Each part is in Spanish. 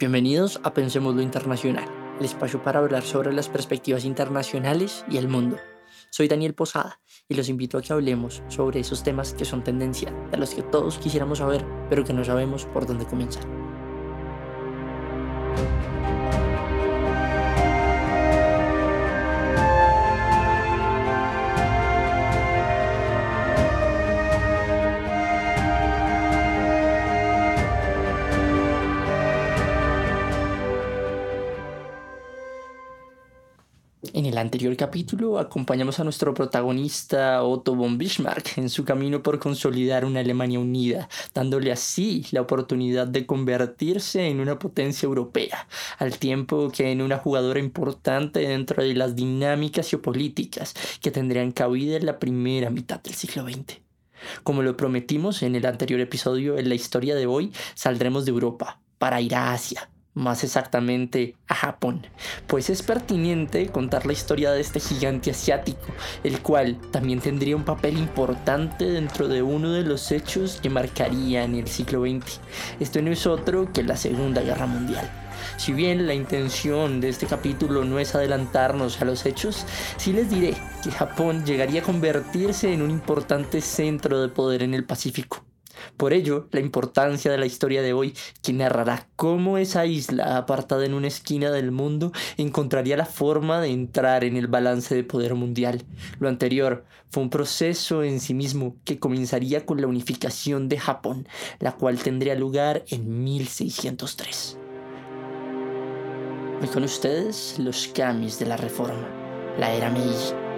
Bienvenidos a Pensemos lo Internacional, el espacio para hablar sobre las perspectivas internacionales y el mundo. Soy Daniel Posada y los invito a que hablemos sobre esos temas que son tendencia, de los que todos quisiéramos saber, pero que no sabemos por dónde comenzar. Anterior capítulo acompañamos a nuestro protagonista Otto von Bismarck en su camino por consolidar una Alemania unida, dándole así la oportunidad de convertirse en una potencia europea, al tiempo que en una jugadora importante dentro de las dinámicas geopolíticas que tendrían cabida en la primera mitad del siglo XX. Como lo prometimos en el anterior episodio, en la historia de hoy saldremos de Europa para ir a Asia, más exactamente a Japón, pues es pertinente contar la historia de este gigante asiático, el cual también tendría un papel importante dentro de uno de los hechos que marcarían el siglo XX. Esto no es otro que la Segunda Guerra Mundial. Si bien la intención de este capítulo no es adelantarnos a los hechos, sí les diré que Japón llegaría a convertirse en un importante centro de poder en el Pacífico por ello, la importancia de la historia de hoy, que narrará cómo esa isla, apartada en una esquina del mundo, encontraría la forma de entrar en el balance de poder mundial. Lo anterior fue un proceso en sí mismo que comenzaría con la unificación de Japón, la cual tendría lugar en 1603. Hoy con ustedes los Kamis de la Reforma, la era Meiji.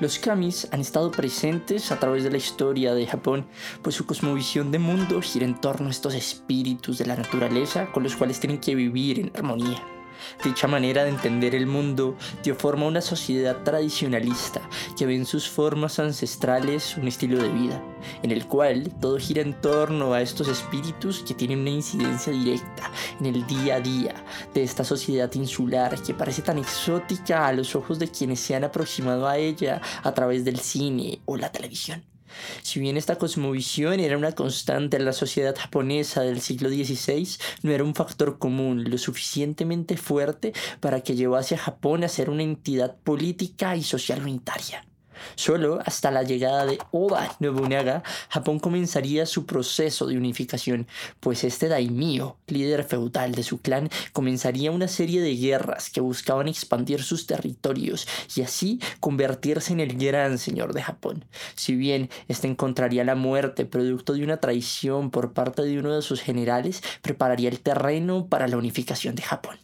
Los kamis han estado presentes a través de la historia de Japón, pues su cosmovisión de mundo gira en torno a estos espíritus de la naturaleza con los cuales tienen que vivir en armonía. Dicha manera de entender el mundo dio forma a una sociedad tradicionalista que ve en sus formas ancestrales un estilo de vida, en el cual todo gira en torno a estos espíritus que tienen una incidencia directa en el día a día de esta sociedad insular que parece tan exótica a los ojos de quienes se han aproximado a ella a través del cine o la televisión. Si bien esta cosmovisión era una constante en la sociedad japonesa del siglo XVI, no era un factor común lo suficientemente fuerte para que llevase a Japón a ser una entidad política y social unitaria. Solo hasta la llegada de Oda Nobunaga, Japón comenzaría su proceso de unificación, pues este daimyo, líder feudal de su clan, comenzaría una serie de guerras que buscaban expandir sus territorios y así convertirse en el gran señor de Japón. Si bien este encontraría la muerte producto de una traición por parte de uno de sus generales, prepararía el terreno para la unificación de Japón.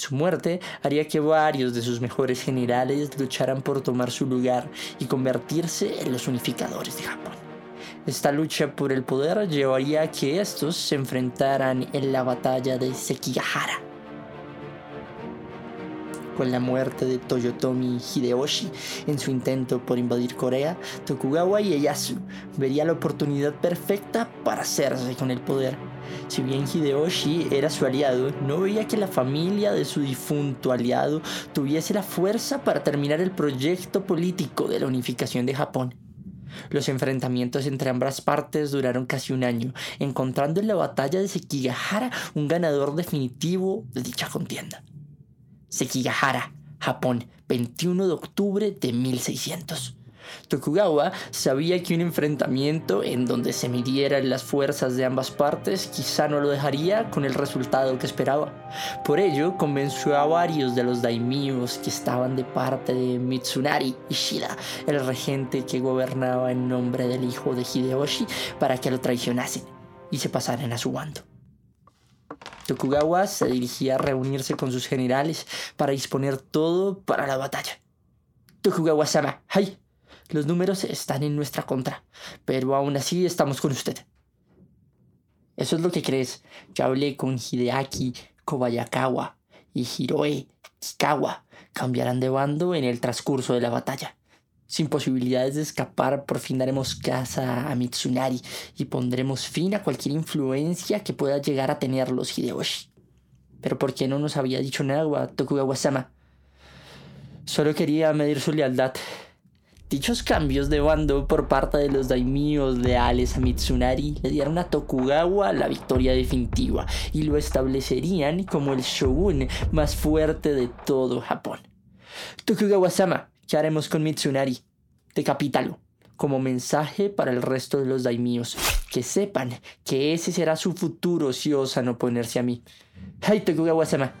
Su muerte haría que varios de sus mejores generales lucharan por tomar su lugar y convertirse en los unificadores de Japón. Esta lucha por el poder llevaría a que estos se enfrentaran en la batalla de Sekigahara. Con la muerte de Toyotomi Hideyoshi en su intento por invadir Corea, Tokugawa Ieyasu vería la oportunidad perfecta para hacerse con el poder si bien Hideyoshi era su aliado, no veía que la familia de su difunto aliado tuviese la fuerza para terminar el proyecto político de la unificación de Japón. Los enfrentamientos entre ambas partes duraron casi un año, encontrando en la batalla de Sekigahara un ganador definitivo de dicha contienda. Sekigahara, Japón, 21 de octubre de 1600. Tokugawa sabía que un enfrentamiento en donde se midieran las fuerzas de ambas partes quizá no lo dejaría con el resultado que esperaba. Por ello, convenció a varios de los daimyos que estaban de parte de Mitsunari Ishida, el regente que gobernaba en nombre del hijo de Hideyoshi, para que lo traicionasen y se pasaran a su bando. Tokugawa se dirigía a reunirse con sus generales para disponer todo para la batalla. Tokugawa-sama, ¡ay! Los números están en nuestra contra, pero aún así estamos con usted. Eso es lo que crees. Ya hablé con Hideaki Kobayakawa y Hiroe Kikawa. Cambiarán de bando en el transcurso de la batalla. Sin posibilidades de escapar, por fin daremos casa a Mitsunari y pondremos fin a cualquier influencia que pueda llegar a tener los Hideyoshi. Pero ¿por qué no nos había dicho nada Tokugawa-sama? Solo quería medir su lealtad Dichos cambios de bando por parte de los daimyos leales a Mitsunari le dieron a Tokugawa la victoria definitiva y lo establecerían como el shogun más fuerte de todo Japón. Tokugawa-sama, ¿qué haremos con Mitsunari? Decapítalo, como mensaje para el resto de los daimyos, que sepan que ese será su futuro si osan oponerse a mí. ¡Ay, Tokugawa-sama!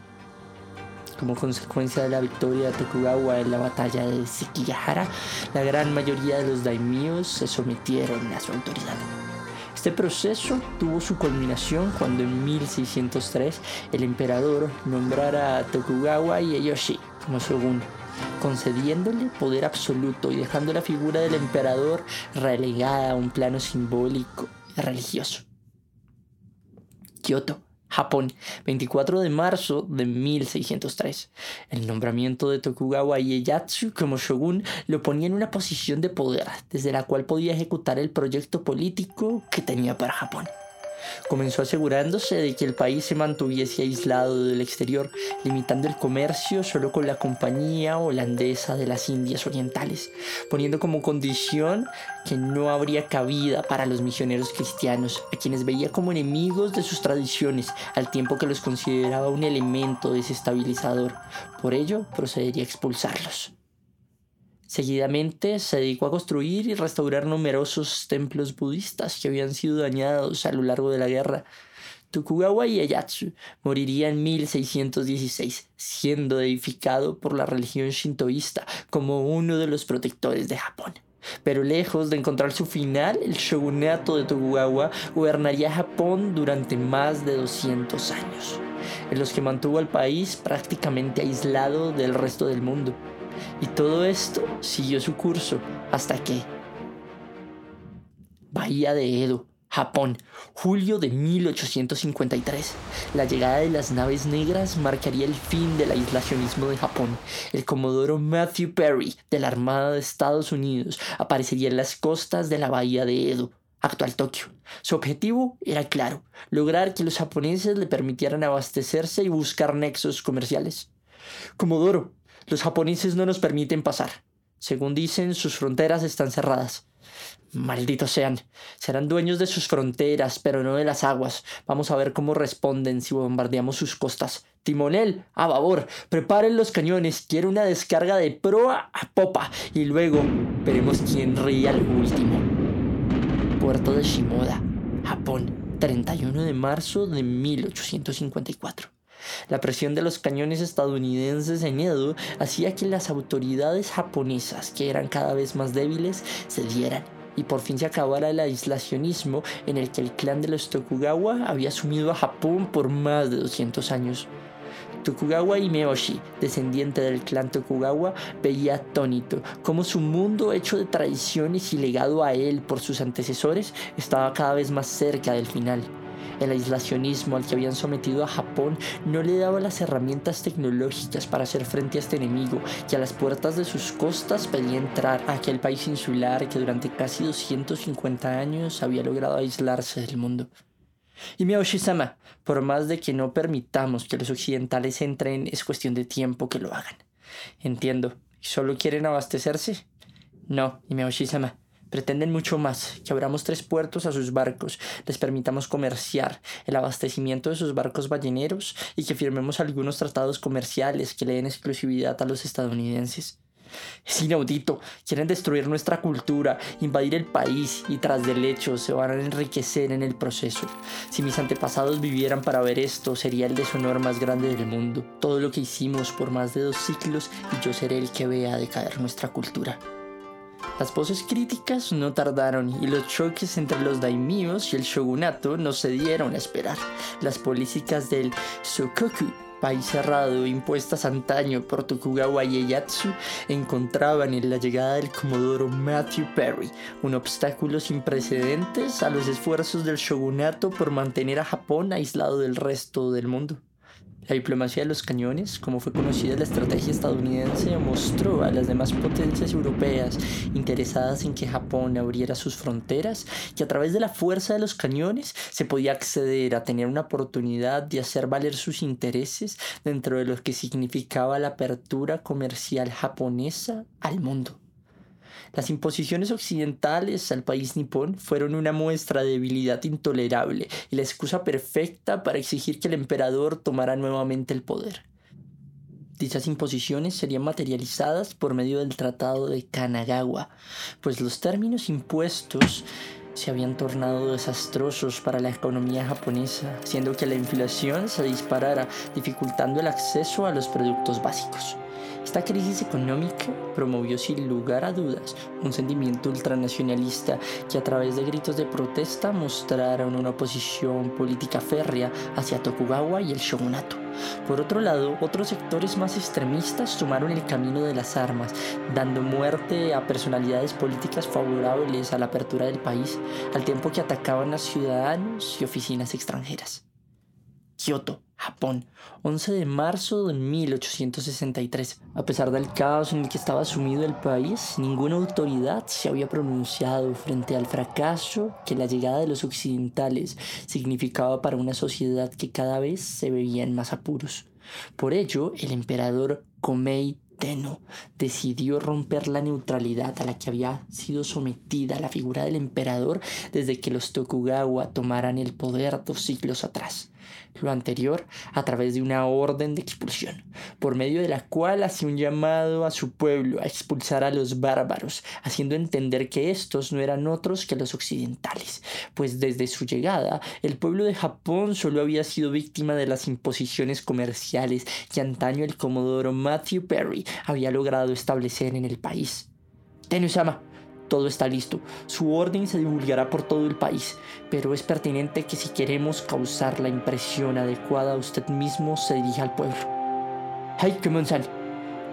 Como consecuencia de la victoria de Tokugawa en la batalla de Sekigahara, la gran mayoría de los daimyos se sometieron a su autoridad. Este proceso tuvo su culminación cuando en 1603 el emperador nombrara a Tokugawa Ieyoshi como shogun, concediéndole poder absoluto y dejando la figura del emperador relegada a un plano simbólico y religioso. Kyoto Japón, 24 de marzo de 1603. El nombramiento de Tokugawa Ieyasu como shogun lo ponía en una posición de poder desde la cual podía ejecutar el proyecto político que tenía para Japón. Comenzó asegurándose de que el país se mantuviese aislado del exterior, limitando el comercio solo con la Compañía Holandesa de las Indias Orientales, poniendo como condición que no habría cabida para los misioneros cristianos, a quienes veía como enemigos de sus tradiciones, al tiempo que los consideraba un elemento desestabilizador. Por ello, procedería a expulsarlos. Seguidamente se dedicó a construir y restaurar numerosos templos budistas que habían sido dañados a lo largo de la guerra. Tokugawa Ieyasu moriría en 1616, siendo edificado por la religión shintoísta como uno de los protectores de Japón. Pero lejos de encontrar su final, el shogunato de Tokugawa gobernaría Japón durante más de 200 años, en los que mantuvo al país prácticamente aislado del resto del mundo. Y todo esto siguió su curso hasta que... Bahía de Edo, Japón, julio de 1853. La llegada de las naves negras marcaría el fin del aislacionismo de Japón. El comodoro Matthew Perry de la Armada de Estados Unidos aparecería en las costas de la bahía de Edo, actual Tokio. Su objetivo era claro, lograr que los japoneses le permitieran abastecerse y buscar nexos comerciales. Comodoro, los japoneses no nos permiten pasar. Según dicen, sus fronteras están cerradas. Malditos sean. Serán dueños de sus fronteras, pero no de las aguas. Vamos a ver cómo responden si bombardeamos sus costas. Timonel, a babor, preparen los cañones. Quiero una descarga de proa a popa. Y luego veremos quién ríe al último. Puerto de Shimoda, Japón, 31 de marzo de 1854. La presión de los cañones estadounidenses en Edo hacía que las autoridades japonesas, que eran cada vez más débiles, cedieran y por fin se acabara el aislacionismo en el que el clan de los Tokugawa había sumido a Japón por más de 200 años. Tokugawa Imeoshi, descendiente del clan Tokugawa, veía atónito cómo su mundo hecho de tradiciones y legado a él por sus antecesores estaba cada vez más cerca del final. El aislacionismo al que habían sometido a Japón no le daba las herramientas tecnológicas para hacer frente a este enemigo que a las puertas de sus costas pedía entrar a aquel país insular que durante casi 250 años había logrado aislarse del mundo. Y Miyaoshi-sama, por más de que no permitamos que los occidentales entren, es cuestión de tiempo que lo hagan. Entiendo. ¿Y solo quieren abastecerse? No, Miyaoshi-sama. Pretenden mucho más, que abramos tres puertos a sus barcos, les permitamos comerciar, el abastecimiento de sus barcos balleneros y que firmemos algunos tratados comerciales que le den exclusividad a los estadounidenses. Es inaudito, quieren destruir nuestra cultura, invadir el país y tras del hecho se van a enriquecer en el proceso. Si mis antepasados vivieran para ver esto, sería el deshonor más grande del mundo. Todo lo que hicimos por más de dos siglos y yo seré el que vea decaer nuestra cultura. Las voces críticas no tardaron y los choques entre los daimyos y el shogunato no se dieron a esperar. Las políticas del Sokoku país cerrado impuestas antaño por Tokugawa Ieyasu encontraban en la llegada del comodoro Matthew Perry un obstáculo sin precedentes a los esfuerzos del shogunato por mantener a Japón aislado del resto del mundo. La diplomacia de los cañones, como fue conocida la estrategia estadounidense, mostró a las demás potencias europeas interesadas en que Japón abriera sus fronteras que a través de la fuerza de los cañones se podía acceder a tener una oportunidad de hacer valer sus intereses dentro de lo que significaba la apertura comercial japonesa al mundo. Las imposiciones occidentales al país nipón fueron una muestra de debilidad intolerable y la excusa perfecta para exigir que el emperador tomara nuevamente el poder. Dichas imposiciones serían materializadas por medio del Tratado de Kanagawa, pues los términos impuestos se habían tornado desastrosos para la economía japonesa, haciendo que la inflación se disparara, dificultando el acceso a los productos básicos. Esta crisis económica promovió sin lugar a dudas un sentimiento ultranacionalista que a través de gritos de protesta mostraron una oposición política férrea hacia Tokugawa y el shogunato. Por otro lado, otros sectores más extremistas tomaron el camino de las armas, dando muerte a personalidades políticas favorables a la apertura del país, al tiempo que atacaban a ciudadanos y oficinas extranjeras. Kioto, Japón, 11 de marzo de 1863. A pesar del caos en el que estaba sumido el país, ninguna autoridad se había pronunciado frente al fracaso que la llegada de los occidentales significaba para una sociedad que cada vez se veía en más apuros. Por ello, el emperador Komei Tenno decidió romper la neutralidad a la que había sido sometida la figura del emperador desde que los Tokugawa tomaran el poder dos siglos atrás lo anterior a través de una orden de expulsión, por medio de la cual hacía un llamado a su pueblo a expulsar a los bárbaros, haciendo entender que estos no eran otros que los occidentales, pues desde su llegada el pueblo de Japón solo había sido víctima de las imposiciones comerciales que antaño el comodoro Matthew Perry había logrado establecer en el país. Tenusama, todo está listo. Su orden se divulgará por todo el país, pero es pertinente que si queremos causar la impresión adecuada, usted mismo se dirija al pueblo. ¡Ay, Kemonsan!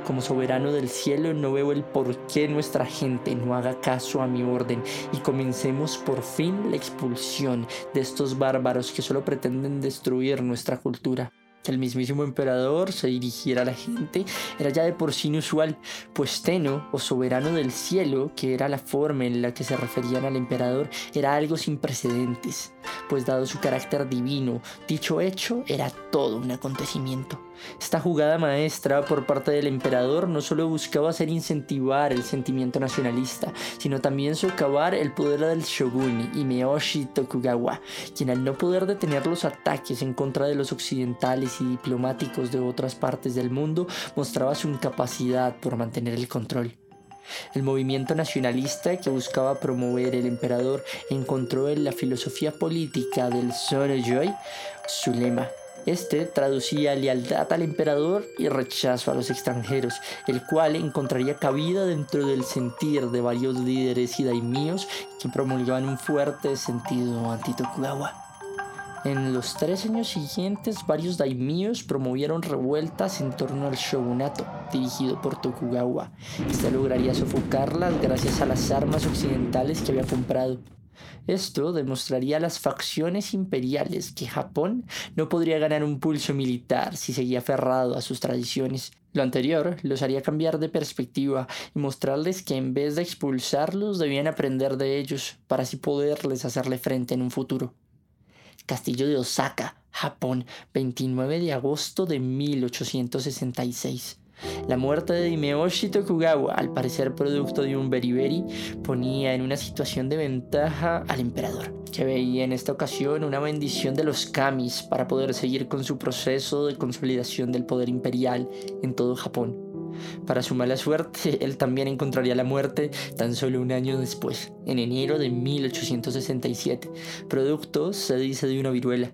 Como soberano del cielo no veo el por qué nuestra gente no haga caso a mi orden y comencemos por fin la expulsión de estos bárbaros que solo pretenden destruir nuestra cultura el mismísimo emperador se dirigiera a la gente era ya de por sí inusual, pues Teno, o soberano del cielo, que era la forma en la que se referían al emperador, era algo sin precedentes, pues dado su carácter divino, dicho hecho era todo un acontecimiento. Esta jugada maestra por parte del emperador no solo buscaba hacer incentivar el sentimiento nacionalista, sino también socavar el poder del shogun Imeoshi Tokugawa, quien al no poder detener los ataques en contra de los occidentales y diplomáticos de otras partes del mundo, mostraba su incapacidad por mantener el control. El movimiento nacionalista que buscaba promover el emperador encontró en la filosofía política del Joy su lema este traducía lealtad al emperador y rechazo a los extranjeros, el cual encontraría cabida dentro del sentir de varios líderes y que promulgaban un fuerte sentido anti-Tokugawa. En los tres años siguientes, varios daimíos promovieron revueltas en torno al shogunato, dirigido por Tokugawa. Este lograría sofocarlas gracias a las armas occidentales que había comprado. Esto demostraría a las facciones imperiales que Japón no podría ganar un pulso militar si seguía aferrado a sus tradiciones. Lo anterior los haría cambiar de perspectiva y mostrarles que en vez de expulsarlos debían aprender de ellos para así poderles hacerle frente en un futuro. Castillo de Osaka, Japón, 29 de agosto de 1866. La muerte de Himeoshi Tokugawa, al parecer producto de un beriberi, ponía en una situación de ventaja al emperador, que veía en esta ocasión una bendición de los kamis para poder seguir con su proceso de consolidación del poder imperial en todo Japón. Para su mala suerte, él también encontraría la muerte tan solo un año después, en enero de 1867, producto, se dice, de una viruela.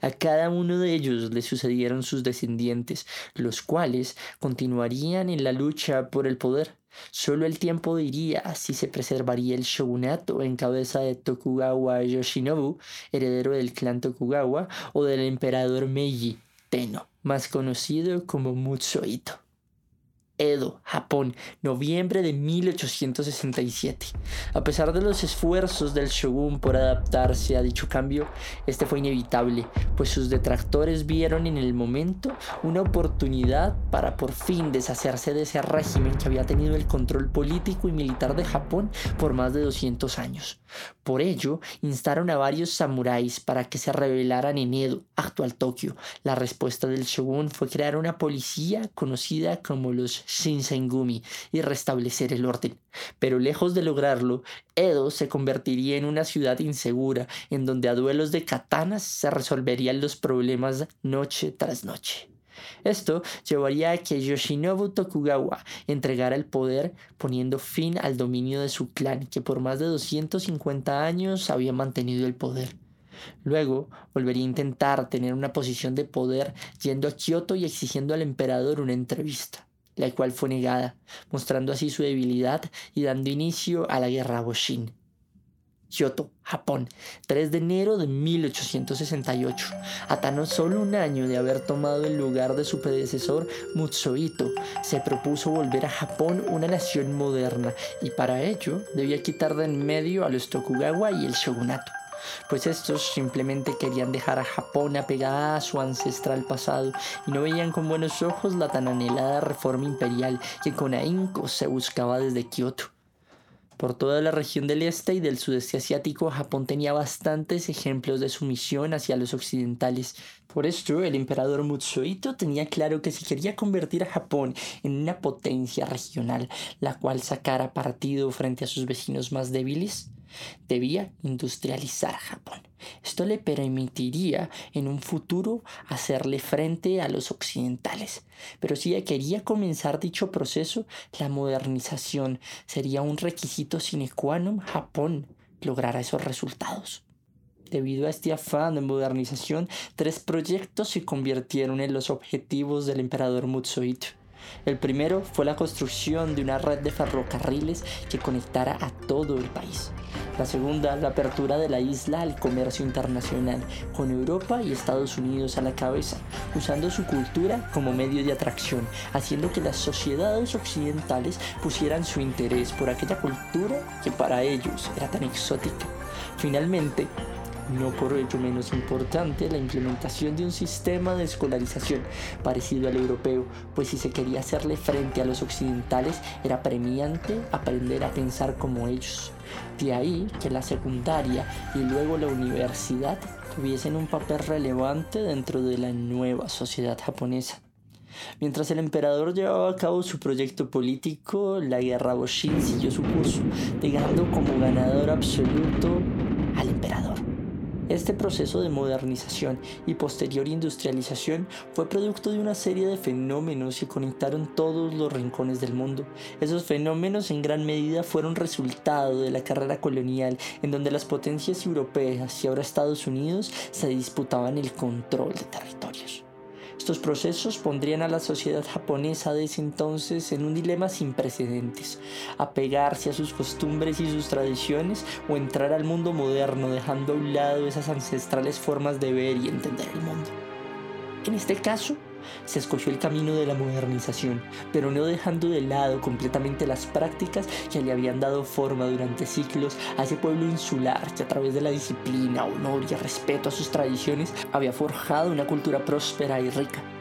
A cada uno de ellos le sucedieron sus descendientes, los cuales continuarían en la lucha por el poder. Solo el tiempo diría si se preservaría el shogunato en cabeza de Tokugawa Yoshinobu, heredero del clan Tokugawa, o del emperador Meiji Tenno, más conocido como Mutsuhito. Edo, Japón, noviembre de 1867. A pesar de los esfuerzos del shogun por adaptarse a dicho cambio, este fue inevitable, pues sus detractores vieron en el momento una oportunidad para por fin deshacerse de ese régimen que había tenido el control político y militar de Japón por más de 200 años. Por ello, instaron a varios samuráis para que se rebelaran en Edo, actual Tokio. La respuesta del shogun fue crear una policía conocida como los Shinsengumi y restablecer el orden. Pero lejos de lograrlo, Edo se convertiría en una ciudad insegura, en donde a duelos de katanas se resolverían los problemas noche tras noche. Esto llevaría a que Yoshinobu Tokugawa entregara el poder poniendo fin al dominio de su clan que por más de 250 años había mantenido el poder. Luego volvería a intentar tener una posición de poder yendo a Kioto y exigiendo al emperador una entrevista, la cual fue negada, mostrando así su debilidad y dando inicio a la guerra Boshin. Kyoto, Japón, 3 de enero de 1868. A tan solo un año de haber tomado el lugar de su predecesor, Mutsuhito se propuso volver a Japón una nación moderna y para ello debía quitar de en medio a los Tokugawa y el shogunato pues estos simplemente querían dejar a Japón apegada a su ancestral pasado y no veían con buenos ojos la tan anhelada reforma imperial que con ahínco se buscaba desde Kioto. Por toda la región del este y del sudeste asiático, Japón tenía bastantes ejemplos de sumisión hacia los occidentales. Por esto, el emperador Mutsuhito tenía claro que si quería convertir a Japón en una potencia regional, la cual sacara partido frente a sus vecinos más débiles, Debía industrializar Japón. Esto le permitiría en un futuro hacerle frente a los occidentales. Pero si ella quería comenzar dicho proceso, la modernización sería un requisito sine qua non Japón lograra esos resultados. Debido a este afán de modernización, tres proyectos se convirtieron en los objetivos del emperador Mutsuhito. El primero fue la construcción de una red de ferrocarriles que conectara a todo el país. La segunda, la apertura de la isla al comercio internacional, con Europa y Estados Unidos a la cabeza, usando su cultura como medio de atracción, haciendo que las sociedades occidentales pusieran su interés por aquella cultura que para ellos era tan exótica. Finalmente, no por ello menos importante, la implementación de un sistema de escolarización parecido al europeo, pues si se quería hacerle frente a los occidentales era premiante aprender a pensar como ellos. De ahí que la secundaria y luego la universidad tuviesen un papel relevante dentro de la nueva sociedad japonesa. Mientras el emperador llevaba a cabo su proyecto político, la guerra Boshin siguió su curso, dejando como ganador absoluto. Este proceso de modernización y posterior industrialización fue producto de una serie de fenómenos que conectaron todos los rincones del mundo. Esos fenómenos en gran medida fueron resultado de la carrera colonial en donde las potencias europeas y ahora Estados Unidos se disputaban el control de territorios. Estos procesos pondrían a la sociedad japonesa de ese entonces en un dilema sin precedentes, apegarse a sus costumbres y sus tradiciones o entrar al mundo moderno dejando a un lado esas ancestrales formas de ver y entender el mundo. En este caso, se escogió el camino de la modernización, pero no dejando de lado completamente las prácticas que le habían dado forma durante siglos a ese pueblo insular que a través de la disciplina, honor y respeto a sus tradiciones había forjado una cultura próspera y rica.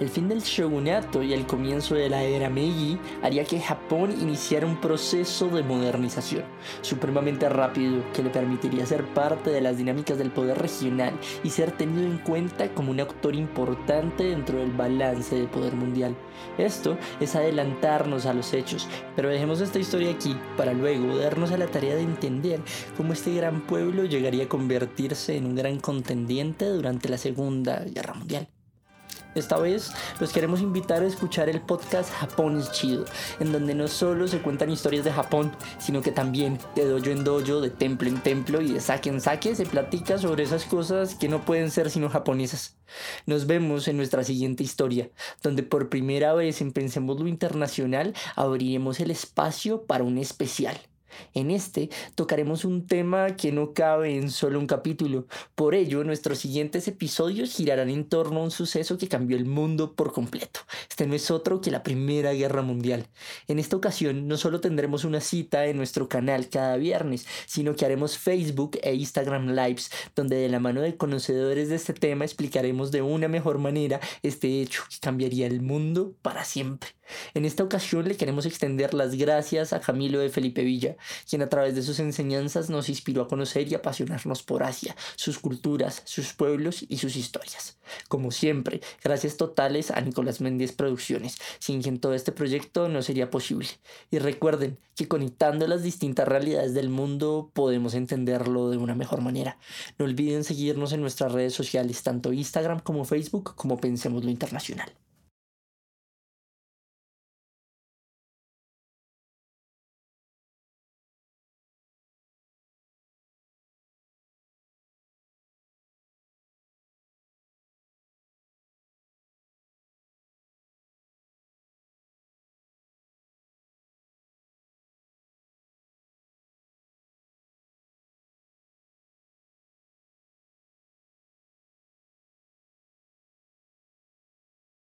El fin del shogunato y el comienzo de la era Meiji haría que Japón iniciara un proceso de modernización supremamente rápido que le permitiría ser parte de las dinámicas del poder regional y ser tenido en cuenta como un actor importante dentro del balance de poder mundial. Esto es adelantarnos a los hechos, pero dejemos esta historia aquí para luego darnos a la tarea de entender cómo este gran pueblo llegaría a convertirse en un gran contendiente durante la Segunda Guerra Mundial. Esta vez los queremos invitar a escuchar el podcast Japón es chido, en donde no solo se cuentan historias de Japón, sino que también de dojo en dojo, de templo en templo y de saque en saque se platica sobre esas cosas que no pueden ser sino japonesas. Nos vemos en nuestra siguiente historia, donde por primera vez en Pensemos lo Internacional abriremos el espacio para un especial. En este tocaremos un tema que no cabe en solo un capítulo. Por ello, nuestros siguientes episodios girarán en torno a un suceso que cambió el mundo por completo. Este no es otro que la Primera Guerra Mundial. En esta ocasión, no solo tendremos una cita en nuestro canal cada viernes, sino que haremos Facebook e Instagram Lives, donde de la mano de conocedores de este tema explicaremos de una mejor manera este hecho que cambiaría el mundo para siempre. En esta ocasión le queremos extender las gracias a Camilo de Felipe Villa, quien a través de sus enseñanzas nos inspiró a conocer y apasionarnos por Asia, sus culturas, sus pueblos y sus historias. Como siempre, gracias totales a Nicolás Méndez Producciones, sin quien todo este proyecto no sería posible. Y recuerden que conectando las distintas realidades del mundo podemos entenderlo de una mejor manera. No olviden seguirnos en nuestras redes sociales, tanto Instagram como Facebook, como Pensemos lo Internacional.